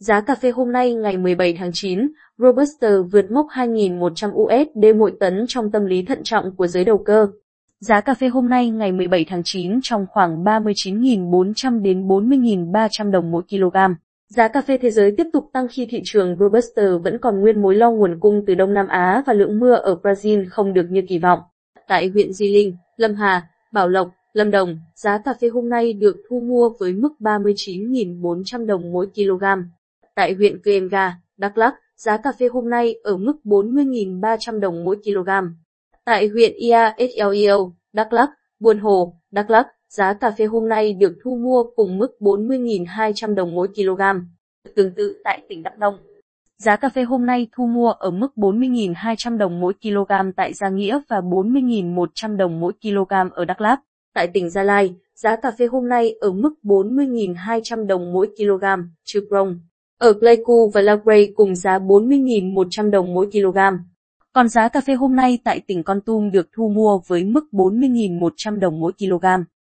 Giá cà phê hôm nay ngày 17 tháng 9, Robusta vượt mốc 2.100 USD mỗi tấn trong tâm lý thận trọng của giới đầu cơ. Giá cà phê hôm nay ngày 17 tháng 9 trong khoảng 39.400 đến 40.300 đồng mỗi kg. Giá cà phê thế giới tiếp tục tăng khi thị trường Robusta vẫn còn nguyên mối lo nguồn cung từ Đông Nam Á và lượng mưa ở Brazil không được như kỳ vọng. Tại huyện Di Linh, Lâm Hà, Bảo Lộc, Lâm Đồng, giá cà phê hôm nay được thu mua với mức 39.400 đồng mỗi kg. Tại huyện Kemga, Đắk Lắk, giá cà phê hôm nay ở mức 40.300 đồng mỗi kg. Tại huyện Ia Sleo, Đắk Lắk, Buôn Hồ, Đắk Lắk, giá cà phê hôm nay được thu mua cùng mức 40.200 đồng mỗi kg. Tương tự tại tỉnh Đắk Nông, giá cà phê hôm nay thu mua ở mức 40.200 đồng mỗi kg tại Gia Nghĩa và 40.100 đồng mỗi kg ở Đắk Lắk. Tại tỉnh Gia Lai, giá cà phê hôm nay ở mức 40.200 đồng mỗi kg, trừ Prong. Ở Pleiku và La Grey cùng giá 40.100 đồng mỗi kg. Còn giá cà phê hôm nay tại tỉnh Con Tum được thu mua với mức 40.100 đồng mỗi kg.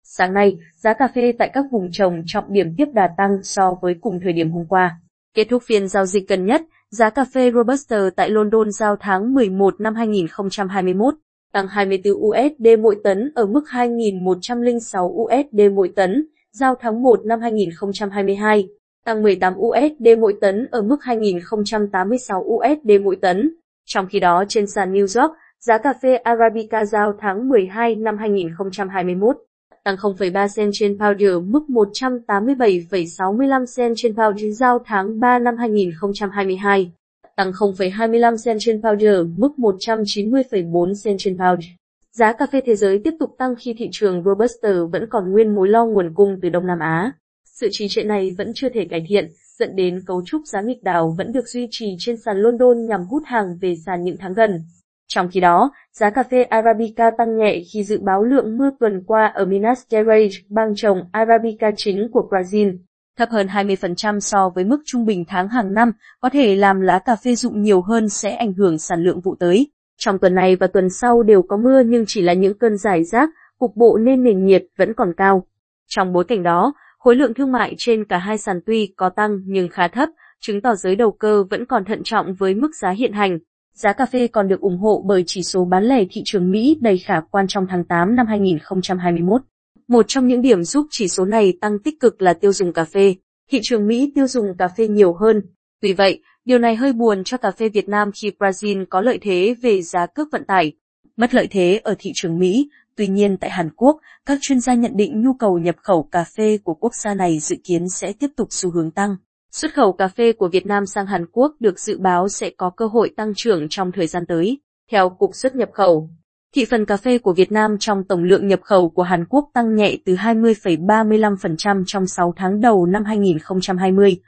Sáng nay, giá cà phê tại các vùng trồng trọng điểm tiếp đà tăng so với cùng thời điểm hôm qua. Kết thúc phiên giao dịch gần nhất, giá cà phê Robusta tại London giao tháng 11 năm 2021 tăng 24 USD mỗi tấn ở mức 2.106 USD mỗi tấn, giao tháng 1 năm 2022, tăng 18 USD mỗi tấn ở mức 2.086 USD mỗi tấn. Trong khi đó trên sàn New York, giá cà phê Arabica giao tháng 12 năm 2021 tăng 0,3 cent trên pound mức 187,65 cent trên pound giao tháng 3 năm 2022, tăng 0,25 cent trên pound mức 190,4 cent trên pound. Giá cà phê thế giới tiếp tục tăng khi thị trường Robusta vẫn còn nguyên mối lo nguồn cung từ Đông Nam Á. Sự trì trệ này vẫn chưa thể cải thiện, dẫn đến cấu trúc giá nghịch đảo vẫn được duy trì trên sàn London nhằm hút hàng về sàn những tháng gần. Trong khi đó, giá cà phê Arabica tăng nhẹ khi dự báo lượng mưa tuần qua ở Minas Gerais, bang trồng Arabica chính của Brazil, thấp hơn 20% so với mức trung bình tháng hàng năm, có thể làm lá cà phê rụng nhiều hơn sẽ ảnh hưởng sản lượng vụ tới. Trong tuần này và tuần sau đều có mưa nhưng chỉ là những cơn giải rác, cục bộ nên nền nhiệt vẫn còn cao. Trong bối cảnh đó, khối lượng thương mại trên cả hai sàn tuy có tăng nhưng khá thấp, chứng tỏ giới đầu cơ vẫn còn thận trọng với mức giá hiện hành. Giá cà phê còn được ủng hộ bởi chỉ số bán lẻ thị trường Mỹ đầy khả quan trong tháng 8 năm 2021. Một trong những điểm giúp chỉ số này tăng tích cực là tiêu dùng cà phê. Thị trường Mỹ tiêu dùng cà phê nhiều hơn. Tuy vậy, điều này hơi buồn cho cà phê Việt Nam khi Brazil có lợi thế về giá cước vận tải. Mất lợi thế ở thị trường Mỹ, tuy nhiên tại Hàn Quốc, các chuyên gia nhận định nhu cầu nhập khẩu cà phê của quốc gia này dự kiến sẽ tiếp tục xu hướng tăng. Xuất khẩu cà phê của Việt Nam sang Hàn Quốc được dự báo sẽ có cơ hội tăng trưởng trong thời gian tới. Theo Cục xuất nhập khẩu, thị phần cà phê của Việt Nam trong tổng lượng nhập khẩu của Hàn Quốc tăng nhẹ từ 20,35% trong 6 tháng đầu năm 2020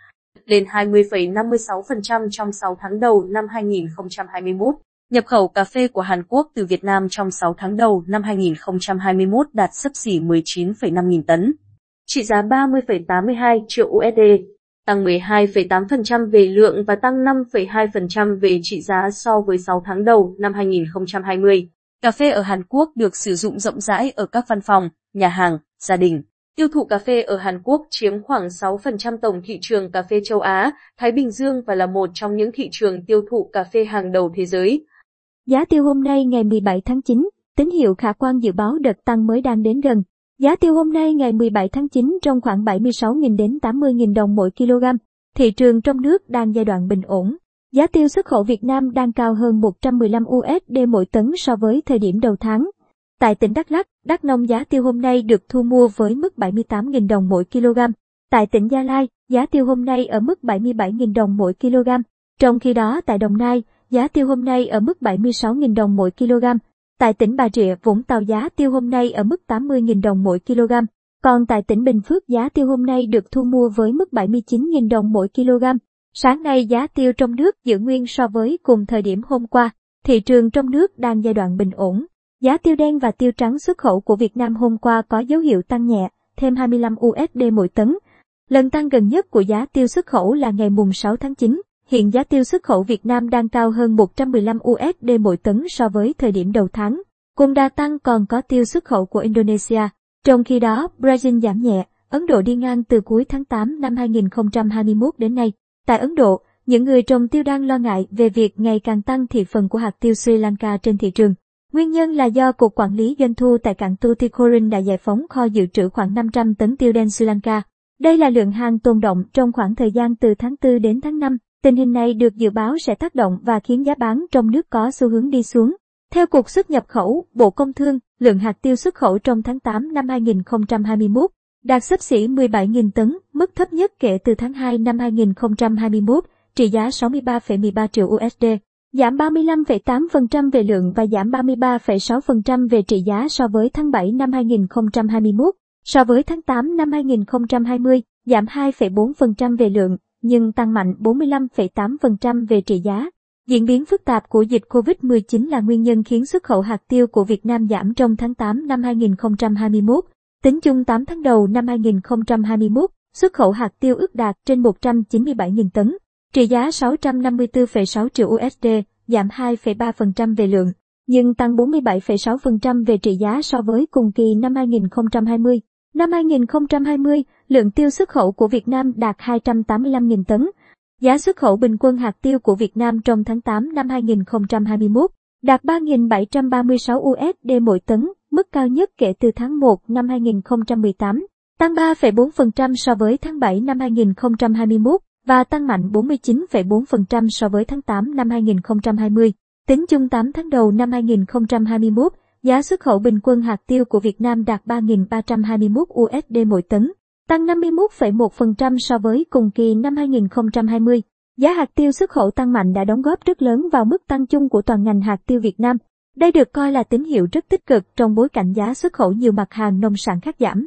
lên 20,56% trong 6 tháng đầu năm 2021. Nhập khẩu cà phê của Hàn Quốc từ Việt Nam trong 6 tháng đầu năm 2021 đạt sấp xỉ 19,5 nghìn tấn, trị giá 30,82 triệu USD tăng 12,8% về lượng và tăng 5,2% về trị giá so với 6 tháng đầu năm 2020. Cà phê ở Hàn Quốc được sử dụng rộng rãi ở các văn phòng, nhà hàng, gia đình. Tiêu thụ cà phê ở Hàn Quốc chiếm khoảng 6% tổng thị trường cà phê châu Á, Thái Bình Dương và là một trong những thị trường tiêu thụ cà phê hàng đầu thế giới. Giá tiêu hôm nay ngày 17 tháng 9, tín hiệu khả quan dự báo đợt tăng mới đang đến gần. Giá tiêu hôm nay ngày 17 tháng 9 trong khoảng 76.000 đến 80.000 đồng mỗi kg. Thị trường trong nước đang giai đoạn bình ổn. Giá tiêu xuất khẩu Việt Nam đang cao hơn 115 USD mỗi tấn so với thời điểm đầu tháng. Tại tỉnh Đắk Lắk, Đắk Nông giá tiêu hôm nay được thu mua với mức 78.000 đồng mỗi kg. Tại tỉnh Gia Lai, giá tiêu hôm nay ở mức 77.000 đồng mỗi kg. Trong khi đó tại Đồng Nai, giá tiêu hôm nay ở mức 76.000 đồng mỗi kg. Tại tỉnh Bà Rịa, Vũng Tàu giá tiêu hôm nay ở mức 80.000 đồng mỗi kg. Còn tại tỉnh Bình Phước giá tiêu hôm nay được thu mua với mức 79.000 đồng mỗi kg. Sáng nay giá tiêu trong nước giữ nguyên so với cùng thời điểm hôm qua. Thị trường trong nước đang giai đoạn bình ổn. Giá tiêu đen và tiêu trắng xuất khẩu của Việt Nam hôm qua có dấu hiệu tăng nhẹ, thêm 25 USD mỗi tấn. Lần tăng gần nhất của giá tiêu xuất khẩu là ngày mùng 6 tháng 9. Hiện giá tiêu xuất khẩu Việt Nam đang cao hơn 115 USD mỗi tấn so với thời điểm đầu tháng. Cùng đa tăng còn có tiêu xuất khẩu của Indonesia. Trong khi đó, Brazil giảm nhẹ, Ấn Độ đi ngang từ cuối tháng 8 năm 2021 đến nay. Tại Ấn Độ, những người trồng tiêu đang lo ngại về việc ngày càng tăng thị phần của hạt tiêu Sri Lanka trên thị trường. Nguyên nhân là do Cục Quản lý Doanh thu tại cảng Tuticorin đã giải phóng kho dự trữ khoảng 500 tấn tiêu đen Sri Lanka. Đây là lượng hàng tồn động trong khoảng thời gian từ tháng 4 đến tháng 5. Tình hình này được dự báo sẽ tác động và khiến giá bán trong nước có xu hướng đi xuống. Theo Cục xuất nhập khẩu, Bộ Công Thương, lượng hạt tiêu xuất khẩu trong tháng 8 năm 2021 đạt xấp xỉ 17.000 tấn, mức thấp nhất kể từ tháng 2 năm 2021, trị giá 63,13 triệu USD, giảm 35,8% về lượng và giảm 33,6% về trị giá so với tháng 7 năm 2021. So với tháng 8 năm 2020, giảm 2,4% về lượng, nhưng tăng mạnh 45,8% về trị giá. Diễn biến phức tạp của dịch COVID-19 là nguyên nhân khiến xuất khẩu hạt tiêu của Việt Nam giảm trong tháng 8 năm 2021. Tính chung 8 tháng đầu năm 2021, xuất khẩu hạt tiêu ước đạt trên 197.000 tấn, trị giá 654,6 triệu USD, giảm 2,3% về lượng, nhưng tăng 47,6% về trị giá so với cùng kỳ năm 2020. Năm 2020, lượng tiêu xuất khẩu của Việt Nam đạt 285.000 tấn. Giá xuất khẩu bình quân hạt tiêu của Việt Nam trong tháng 8 năm 2021 đạt 3.736 USD mỗi tấn, mức cao nhất kể từ tháng 1 năm 2018, tăng 3,4% so với tháng 7 năm 2021 và tăng mạnh 49,4% so với tháng 8 năm 2020. Tính chung 8 tháng đầu năm 2021, giá xuất khẩu bình quân hạt tiêu của Việt Nam đạt 3.321 USD mỗi tấn, tăng 51,1% so với cùng kỳ năm 2020. Giá hạt tiêu xuất khẩu tăng mạnh đã đóng góp rất lớn vào mức tăng chung của toàn ngành hạt tiêu Việt Nam. Đây được coi là tín hiệu rất tích cực trong bối cảnh giá xuất khẩu nhiều mặt hàng nông sản khác giảm.